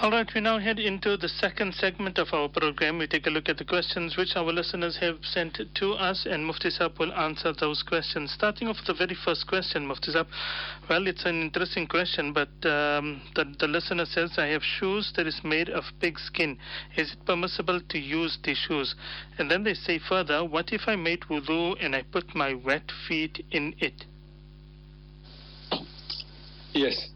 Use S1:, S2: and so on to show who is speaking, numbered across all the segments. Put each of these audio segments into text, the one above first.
S1: All right, we now head into the second segment of our program. We take a look at the questions which our listeners have sent to us, and Mufti Saab will answer those questions. Starting off with the very first question, Mufti Saab. Well, it's an interesting question, but um, the, the listener says, I have shoes that is made of pig skin. Is it permissible to use these shoes? And then they say further, what if I made wudu and I put my wet feet in it?
S2: Yes.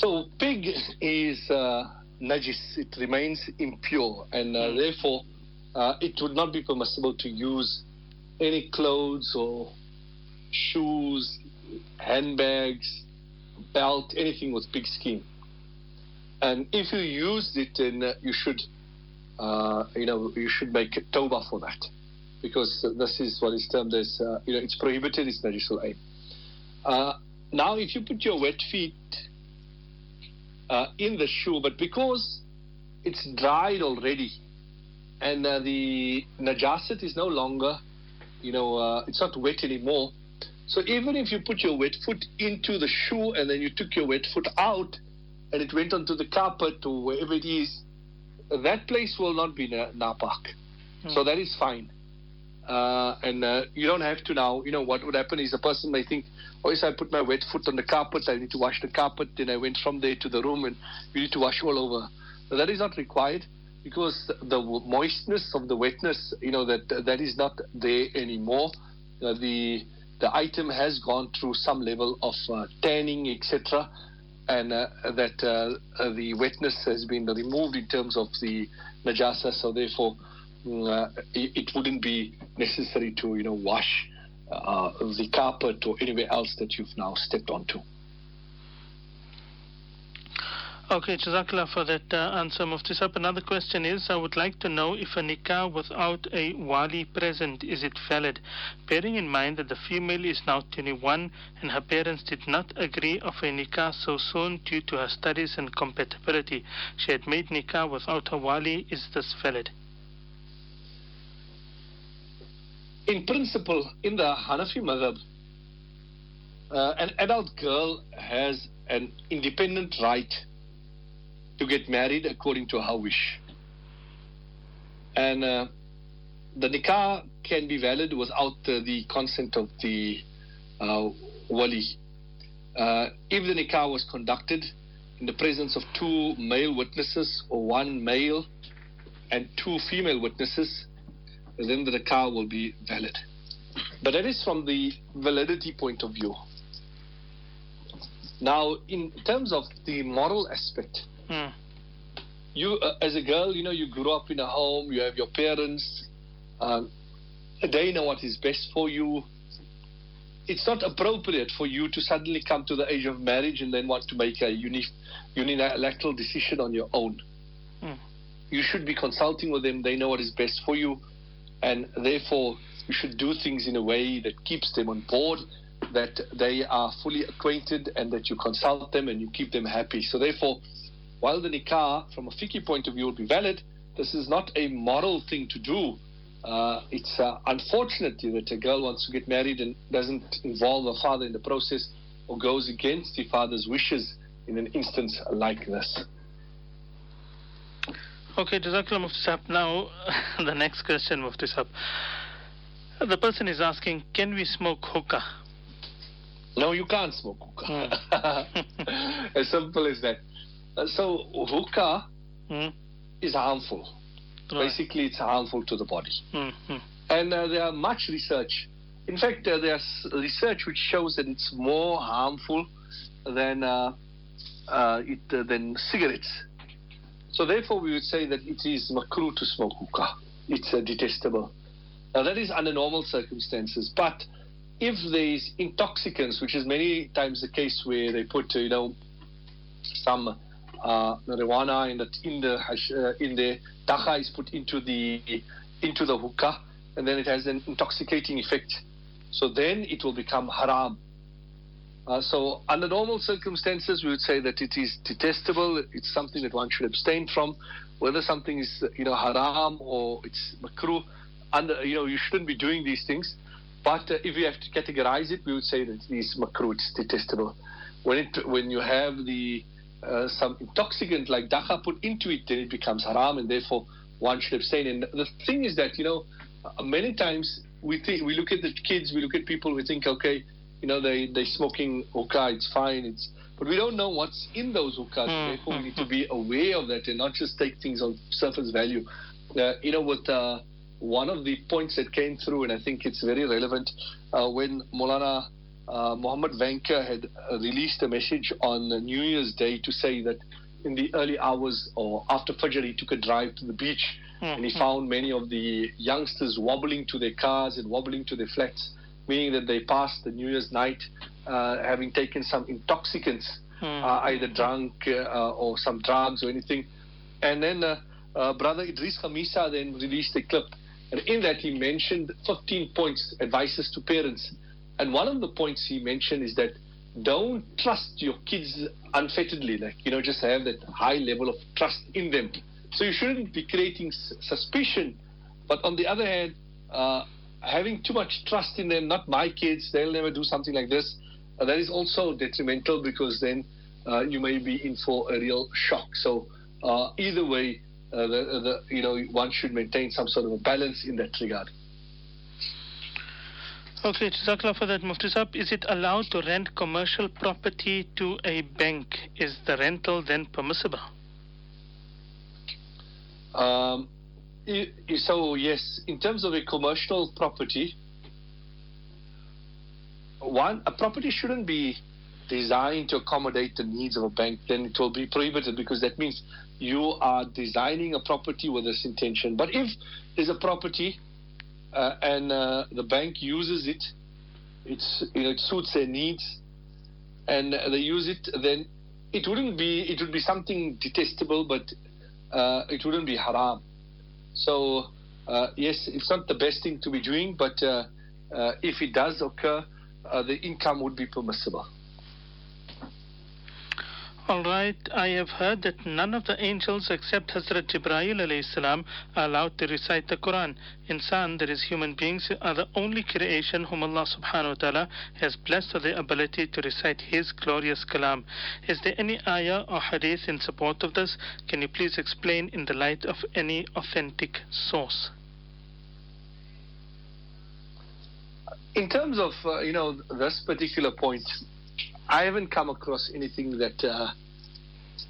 S2: So pig is uh, najis; it remains impure, and uh,
S1: Mm.
S2: therefore uh, it would not be permissible to use any clothes or shoes, handbags, belt, anything with pig skin. And if you used it, then uh, you should, uh, you know, you should make a tawbah for that, because this is what is termed as, uh, you know, it's prohibited. It's najisul ayn. Uh, now, if you put your wet feet uh, in the shoe, but because it's dried already, and uh, the najasat is no longer, you know, uh, it's not wet anymore. So even if you put your wet foot into the shoe and then you took your wet foot out, and it went onto the carpet or wherever it is, that place will not be na- napak. So that is fine. Uh, and uh, you don't have to now, you know, what would happen is a person may think, oh, yes, I put my wet foot on the carpet, I need to wash the carpet, then I went from there to the room and you need to wash all over. But that is not required because the moistness of the wetness, you know, that that is not there anymore. Uh, the the item has gone through some level of uh, tanning, etc., and uh, that uh, the wetness has been removed in terms of the najasa. So therefore, it, it wouldn't be necessary to you know wash uh, the carpet or anywhere else that you've now stepped onto.
S1: Okay, Jazakallah for that uh, answer, Mufti Saab. Another question is, I would like to know if a nikah without a wali present, is it valid? Bearing in mind that the female is now 21 and her parents did not agree of a nikah so soon due to her studies and compatibility. She had made nikah without a wali. Is this valid?
S2: In principle, in the Hanafi madhab, uh, an adult girl has an independent right to get married according to her wish. And uh, the nikah can be valid without uh, the consent of the uh, wali. Uh, if the nikah was conducted in the presence of two male witnesses or one male and two female witnesses, then the nikah will be valid. But that is from the validity point of view. Now, in terms of the moral aspect,
S1: Hmm.
S2: you uh, as a girl, you know, you grew up in a home, you have your parents, um, they know what is best for you. It's not appropriate for you to suddenly come to the age of marriage and then want to make a uni- unilateral decision on your own.
S1: Hmm.
S2: You should be consulting with them. They know what is best for you, and therefore you should do things in a way that keeps them on board, that they are fully acquainted, and that you consult them and you keep them happy. So therefore, while the nikah, from a fiqh point of view, would be valid, this is not a moral thing to do. Uh, it's uh, unfortunately that a girl wants to get married and doesn't involve her father in the process or goes against the father's wishes in an instance like this.
S1: Okay, Jazakallah Mufti Saab. Now, the next question, Mufti Saab. The person is asking, can we smoke hookah?
S2: No, you can't smoke hookah. as simple as that. Uh, so hookah
S1: Hmm?
S2: is harmful.
S1: Right.
S2: Basically, it's harmful to the body.
S1: Hmm, hmm.
S2: And uh, there are much research. In fact, uh, there's research which shows that it's more harmful than uh, uh, it, uh, than cigarettes. So therefore, we would say that it is makruh to smoke hookah. It's uh, detestable. Now that is under normal circumstances, but if there is intoxicants, which is many times the case where they put, uh, you know, some uh, marijuana in the in the uh, in the dagga is put into the into the hookah, and then it has an intoxicating effect. So then it will become haram. Uh, so under normal circumstances, we would say that it is detestable. It's something that one should abstain from. Whether something is you know haram or it's makruh, under you know you shouldn't be doing these things. But uh, if we have to categorize it, we would say that it is makruh. It's detestable. When it when you have the uh, some intoxicant like dagga put into it, then it becomes haram, and therefore one should abstain. And the thing is that you know, many times we think we look at the kids, we look at people, we think, okay, you know, they they smoking hookah, it's fine, it's but we don't know what's in those hookahs. Mm. Therefore, we need to be aware of that and not just take things on surface value. Uh, you know, with uh, one of the points that came through, and I think it's very relevant, uh, when Molana uh, Muhammad Vanka had released a message on New Year's Day to say that in the early hours or after Fajr, he took a drive to the beach mm-hmm. and he hmm. found many of the youngsters wobbling to their cars and wobbling to their flats, meaning that they passed the New Year's night uh, having taken some intoxicants, mm-hmm. either drunk uh, or some drugs or anything. And then uh, Brother Idris Khamisa then released a clip. And in that, he mentioned 15 points, advices to parents and one of the points he mentioned is that don't trust your kids unfetteredly, like, you know, just have that high level of trust in them. So you shouldn't be creating suspicion. But on the other hand, uh, having too much trust in them, not my kids, they'll never do something like this, uh, that is also detrimental because then uh, you may be in for a real shock. So uh, either way, uh, the, the, you know, one should maintain some sort of a balance in that regard.
S1: Okay, Jazakallah for that, Mufti Saab. Is it allowed to rent commercial property to a bank? Is the rental then permissible?
S2: Um, so, yes, in terms of a commercial property, one, a property shouldn't be designed to accommodate the needs of a bank, then it will be prohibited because that means you are designing a property with this intention. But if there's a property uh, and uh, the bank uses it. It's you know, it suits their needs, and they use it. Then it wouldn't be it would be something detestable, but uh, it wouldn't be haram. So uh, yes, it's not the best thing to be doing, but uh, uh, if it does occur, the income would be permissible.
S1: All right, I have heard that none of the angels except Hazrat Jibreel salam are allowed to recite the Quran. Insan, that is human beings, are the only creation whom Allah subhanahu wa ta'ala has blessed with the ability to recite His glorious kalam. Is there any ayah or hadith in support of this? Can you please explain in the light of any authentic source?
S2: In terms of, uh, you know, this particular point, I haven't come across anything that uh,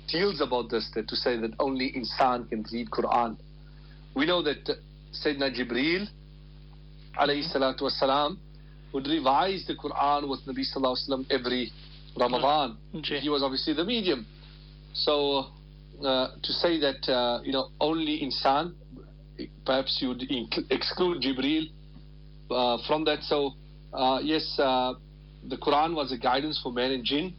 S2: deals about this, that to say that only insan can read Quran. We know that uh, Sayyidina Jibreel, alayhi salatu wasalam, would revise the Quran with Nabi sallallahu alaihi wasallam every Ramadan. He was obviously the medium. So uh, to say that uh, you know only insan, perhaps you would exclude Jibreel uh, from that. So uh, yes, uh, the Quran was a guidance for men and jinn,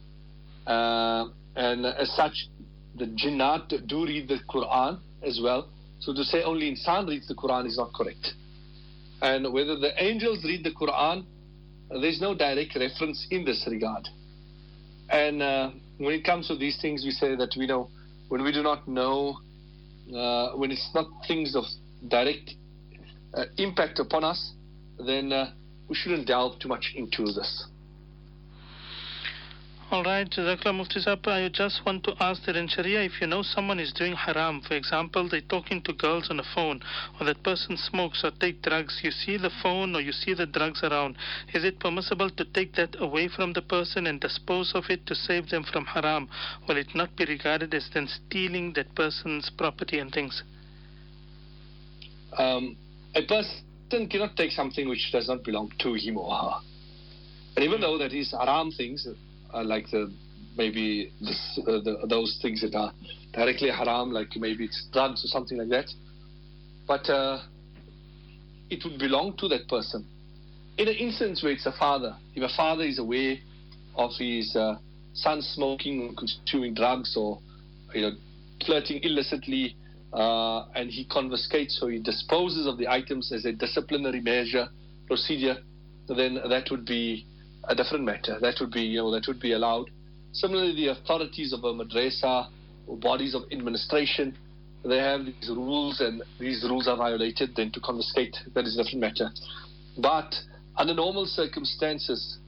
S2: uh, and as such, the jinnat do read the Quran as well. So to say only insan reads the Quran is not correct. And whether the angels read the Quran, there's no direct reference in this regard. And uh, when it comes to these things, we say that we know when we do not know, uh, when it's not things of direct uh, impact upon us, then uh, we shouldn't delve too much into this.
S1: All right, Jazakallah Mufti Saab, I just want to ask that in Sharia, if you know someone is doing haram, for example, they're talking to girls on the phone, or that person smokes or take drugs, you see the phone or you see the drugs around, is it permissible to take that away from the person and dispose of it to save them from haram? Will it not be regarded as then stealing that person's property and things?
S2: Um, a person cannot take something which does not belong to him or her. And even though that is haram things, uh, like the maybe uh, the, those things that are directly haram, like maybe it's drugs or something like that. But uh, it would belong to that person. In an instance where it's a father, if a father is aware of his uh, son smoking, or consuming drugs, or you know, flirting illicitly, uh, and he confiscates or he disposes of the items as a disciplinary measure procedure, then that would be a different matter. That would be, you know, that would be allowed. Similarly, the authorities of a madrasa or bodies of administration, they have these rules, and these rules are violated. Then to confiscate, that is a different matter. But under normal circumstances,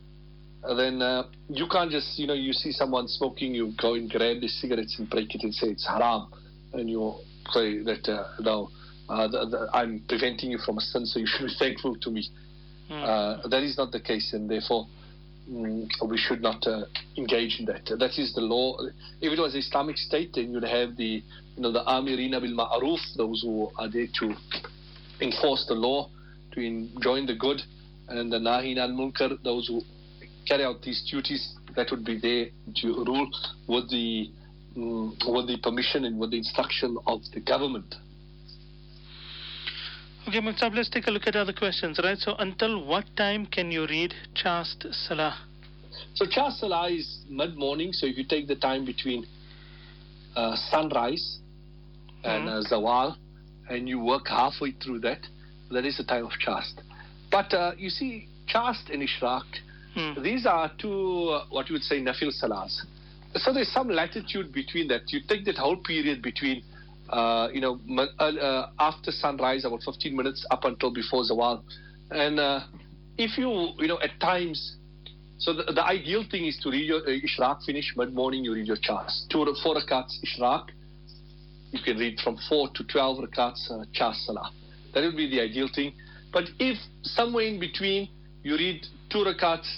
S2: then uh, you can't just, you know, you see someone smoking, you go and grab the cigarettes and break it and say it's haram. And you say that, uh, no, uh, the, the, I'm preventing you from a sin, so you should be thankful to me. Mm. that is not the case, and therefore we should not uh, engage in that. That is the law. If it was Islamic State, then you'd have the, you know, the Amirina bil Ma'aruf, those who are there to enforce the law, to enjoin the good, and the Nahin al Munkar, those who carry out these duties that would be there to rule with the um, with the permission and with the instruction of the government.
S1: Okay, Muktab, let's take a look at other questions, right? So, until what time can you read Chast Salah?
S2: So, Chast Salah is mid morning. So, if you take the time between uh, sunrise and mm-hmm. uh, Zawal and you work halfway through that, that is the time of Chast. But uh, you see, Chast and Ishraq Hmm. These are two, uh, what you would say, nafil salahs. So there's some latitude between that. You take that whole period between, uh, you know, uh, uh, after sunrise, about 15 minutes up until before zawal. And uh, if you, you know, at times, so the, the ideal thing is to read your uh, ishraq, finish mid-morning, you read your chas. Two or four rakats ishraq. You can read from 4 to 12 rakats uh, chas salah. That would be the ideal thing. But if somewhere in between you read two rakats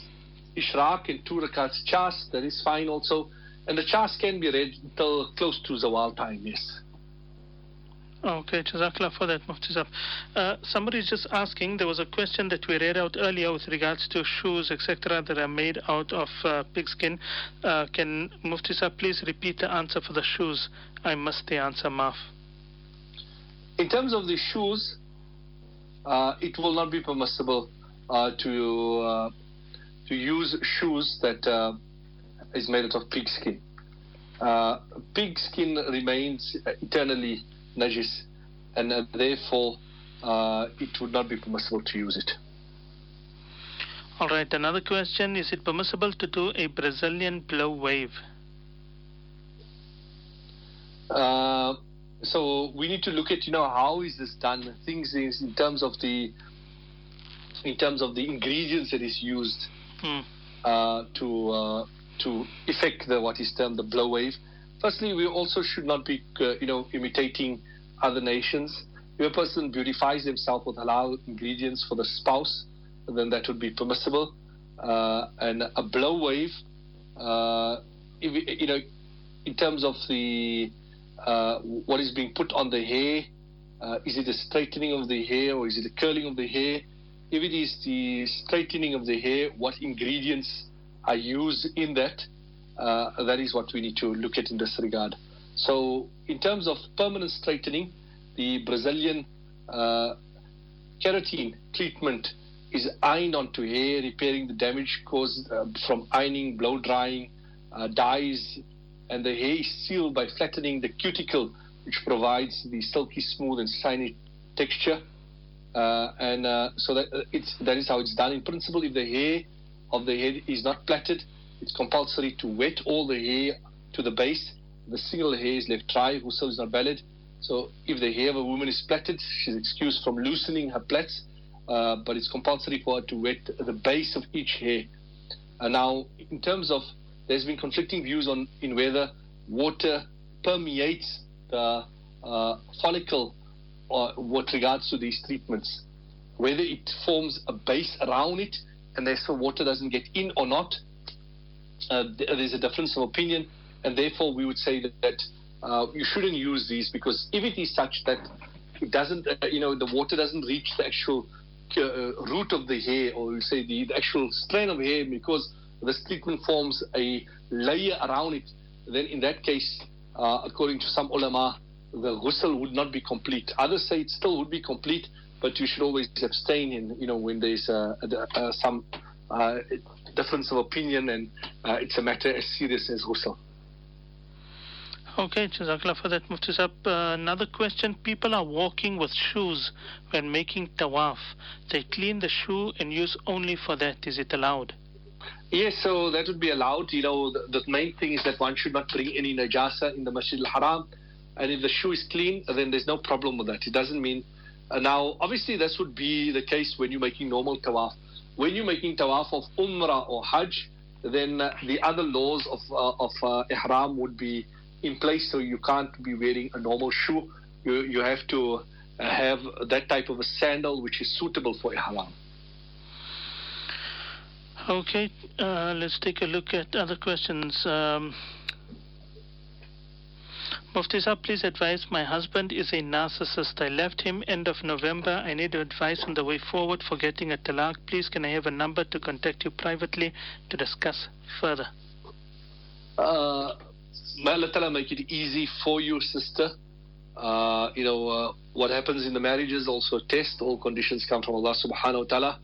S2: Ishraq and two rakats Chas, that is fine also. And the Chas can be read until close to Zawal time, yes.
S1: Okay, Jazakallah for that, Mufti uh, Somebody is just asking, there was a question that we read out earlier with regards to shoes, etc., that are made out of uh, pigskin. Uh, can Mufti please repeat the answer for the shoes? I missed the answer, Maf.
S2: In terms of the shoes, uh, it will not be permissible uh, to uh, to use shoes that uh, is made out of pig skin. pig skin remains eternally najis, and therefore it would not be permissible to use it.
S1: All right. Another question: Is it permissible to do a Brazilian blow wave?
S2: Uh, so we need to look at you know how is this done things is in terms of the in terms of the ingredients that is used uh, to uh, to effect the what is termed the blow wave. Firstly, we also should not be uh, you know imitating other nations. If a person beautifies himself with halal ingredients for the spouse, then that would be permissible. Uh, and a blow wave, uh, if, you know, in terms of the uh, what is being put on the hair, is it a straightening of the hair or is it a curling of the hair? if it is the straightening of the hair, what ingredients are used in that, uh, that is what we need to look at in this regard. So, in terms of permanent straightening, the Brazilian uh, keratin treatment is ironed onto hair, repairing the damage caused uh, from ironing, blow drying, uh, dyes, and the hair is sealed by flattening the cuticle, which provides the silky smooth and shiny texture. Uh, and uh, so that that is how it's done in principle. If the hair of the head is not plaited, it's compulsory to wet all the hair to the base. The single hair is left dry. Ghusl is not valid. So if the hair of a woman is plaited, she's excused from loosening her plaits, uh, but it's compulsory for her to wet the base of each hair. And now, in terms of, there's been conflicting views on in whether water permeates the uh, follicle uh, with regards to these treatments. Whether it forms a base around it and therefore water doesn't get in or not, uh, there's a difference of opinion, and therefore we would say that, that uh, you shouldn't use these because if it is such that it doesn't, uh, you know, the water doesn't reach the actual uh, root of the hair, or we say the, the actual strain of hair, because this treatment forms a layer around it, then in that case, uh, according to some ulama, the ghusl would not be complete. Others say it still would be complete, but you should always abstain in, you know, when there's uh, uh, some uh, difference of opinion and uh, it's a matter as serious as ghusl.
S1: Okay, Jazakallah for that, Mufti uh, another question. People are walking with shoes when making tawaf. They clean the shoe and use only for that. Is it allowed?
S2: Yes, so that would be allowed. You know, the, the main thing is that one should not bring any najasa in the Masjid al-Haram and if the shoe is clean, then there's no problem with that. It doesn't mean. Uh, now, obviously, this would be the case when you're making normal tawaf. When you're making tawaf of Umrah or Hajj, then uh, the other laws of uh, of uh, ihram would be in place. So you can't be wearing a normal shoe. You you have to uh, have that type of a sandal which is suitable for ihram.
S1: Okay, uh, let's take a look at other questions. Um, Mufti Saab, please advise. My husband is a narcissist. I left him end of November. I need advice on the way forward for getting a talaq. Please, can I have a number to contact you privately to discuss further?
S2: Uh, may Allah Ta'ala make it easy for you, sister. Uh, you know, uh, what happens in the marriage is also a test. All conditions come from Allah Subhanahu wa Ta'ala.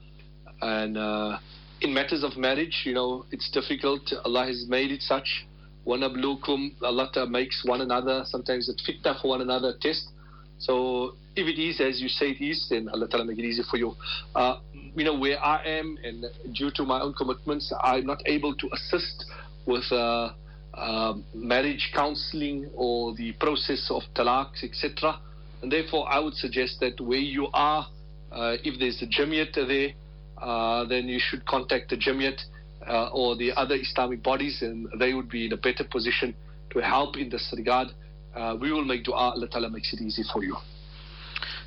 S2: And uh, in matters of marriage, you know, it's difficult. Allah has made it such. Wanablukum, Allah makes one another, sometimes it's fitna for one another, test. So if it is as you say it is, then Allah Ta'ala make it easy for you. Uh, you know, where I am, and due to my own commitments, I'm not able to assist with uh, uh, marriage counseling or the process of talaqs, etc. And therefore, I would suggest that where you are, uh, if there's a jamiat there, uh, then you should contact the jamiyat uh, or the other Islamic bodies, and they would be in a better position to help in this regard. Uh, we will make dua. Allah Ta'ala makes it easy for you.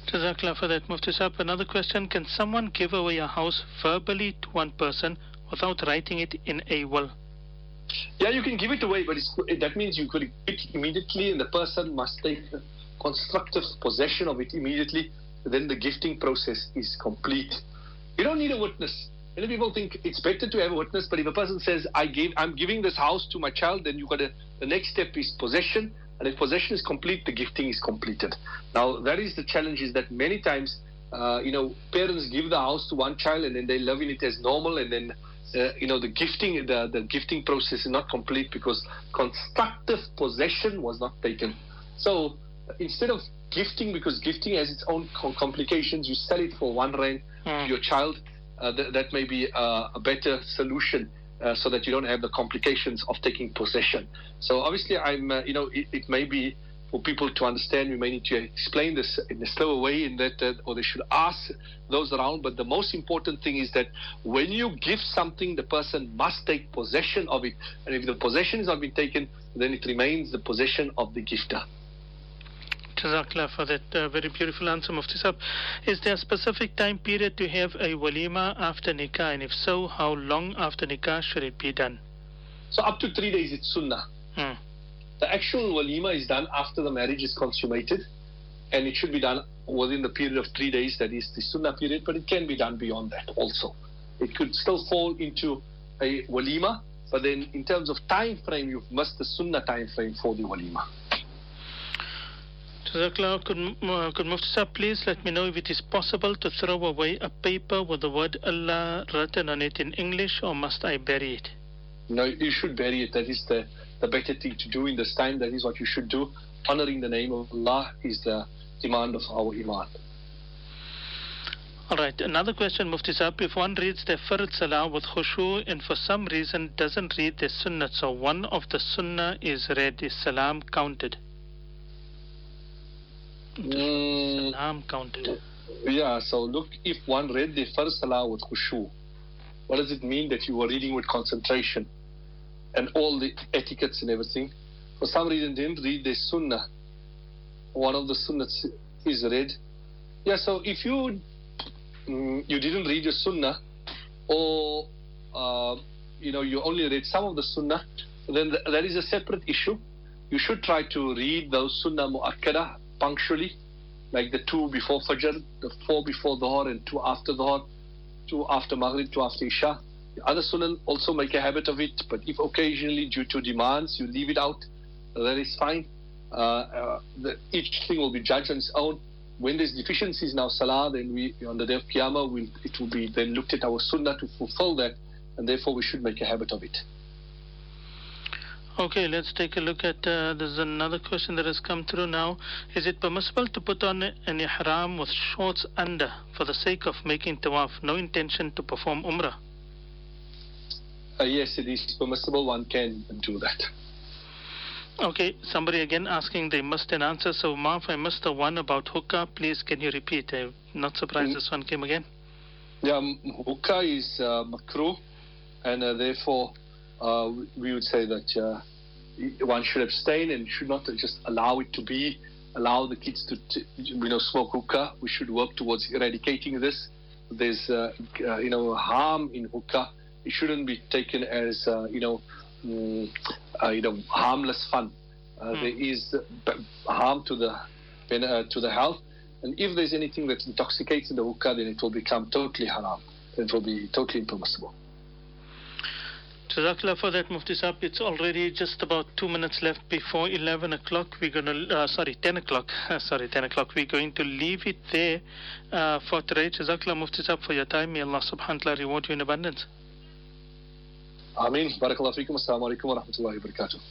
S1: Jazakallah for that, Mufti Saab. Another question Can someone give away a house verbally to one person without writing it in a will?
S2: Yeah, you can give it away, but that means you could give it immediately, and the person must take constructive possession of it immediately. Then the gifting process is complete. You don't need a witness. Many people think it's better to have a witness, but if a person says, "I gave, I'm giving this house to my child," then you got to. The next step is possession, and if possession is complete, the gifting is completed. Now that is the challenge: is that many times, uh, you know, parents give the house to one child and then they live in it as normal, and then uh, you know the gifting the, the gifting process is not complete because constructive possession was not taken so instead of gifting because gifting has its own complications you sell it for one rand
S1: mm.
S2: to your child th- that may be uh, a better solution uh, so that you don't have the complications of taking possession so obviously i'm uh, you know it, it may be for people to understand, we may need to explain this in a slower way, in that, uh, or they should ask those around. But the most important thing is that when you give something, the person must take possession of it, and if the possession is not been taken, then it remains the possession of the gifter.
S1: Jazakallah for that uh, very beautiful answer, Mufti Saab. Is there a specific time period to have a walima after nikah, and if so, how long after nikah should it be done?
S2: So up to three days, it's sunnah.
S1: Hmm.
S2: The actual walima is done after the marriage is consummated, and it should be done within the period of three days, that is the sunnah period, but it can be done beyond that also. It could still fall into a walima, but then in terms of time frame, you've missed the sunnah time frame for the walima.
S1: Jazakallah, could, uh, could Mufti Saab please let me know if it is possible to throw away a paper with the word Allah written on it in English, or must I bury it?
S2: No, you should bury it. That is the, the better thing to do in this time. That is what you should do. Honoring the name of Allah is the demand of our Iman.
S1: All right, another question, Mufti Saab. If one reads the Fard Salah with khushu and for some reason doesn't read the Sunnah, so one of the Sunnah is read, is Salam counted?
S2: Mm,
S1: Salam counted.
S2: yeah, so look, if one read the first Salah with khushu, what does it mean that you were reading with concentration and all the etiquettes and everything? For some reason, didn't read the Sunnah. One of the Sunnahs is read. Yeah, so if you mm, you didn't read your Sunnah, or uh, you know you only read some of the Sunnah, then th- that is a separate issue. You should try to read those Sunnah mu'akkada punctually, like the two before Fajr, the four before Dhuhr, and two after Dhuhr, two after Maghrib, two after Isha. The other Sunnah also make a habit of it, but if occasionally due to demands you leave it out, that is fine. Uh, uh, the, each thing will be judged on its own. When there's deficiencies in our Salah, then we on the day of Qiyamah, we'll, it will be then looked at our Sunnah to fulfill that, and therefore we should make a habit of it.
S1: Okay, let's take a look at. Uh, there's another question that has come through now. Is it permissible to put on an ihram with shorts under for the sake of making tawaf, no intention to perform umrah?
S2: Uh, yes, it is permissible. One can do that.
S1: Okay, somebody again asking they missed an answer. So, Ma, I missed the one about hookah, please can you repeat? I'm not surprised
S2: Mm.
S1: this one came again.
S2: Yeah, hookah is uh, makruh, and uh, therefore uh, we would say that uh, one should abstain and should not just allow it to be, allow the kids to, you know smoke hookah. We should work towards eradicating this. There's uh, uh, you know harm in hookah. It shouldn't be taken as uh, you know mm, uh, you know harmless fun. Uh, There is b- harm to the uh, to the health, and if there's anything that intoxicates in the hookah, then it will become totally haram. It will be totally impermissible.
S1: Jazakallah for that, Mufti Saab. It's already just about two minutes left before 11 o'clock. We're going to, uh, sorry, 10 o'clock. sorry, 10 o'clock. We're going to leave it there uh, for today. Jazakallah, Mufti Saab, for your time. May Allah subhanahu wa ta'ala reward you in abundance.
S2: Ameen. Barakallahu feekum. Assalamu alaikum wa rahmatullahi wa barakatuh.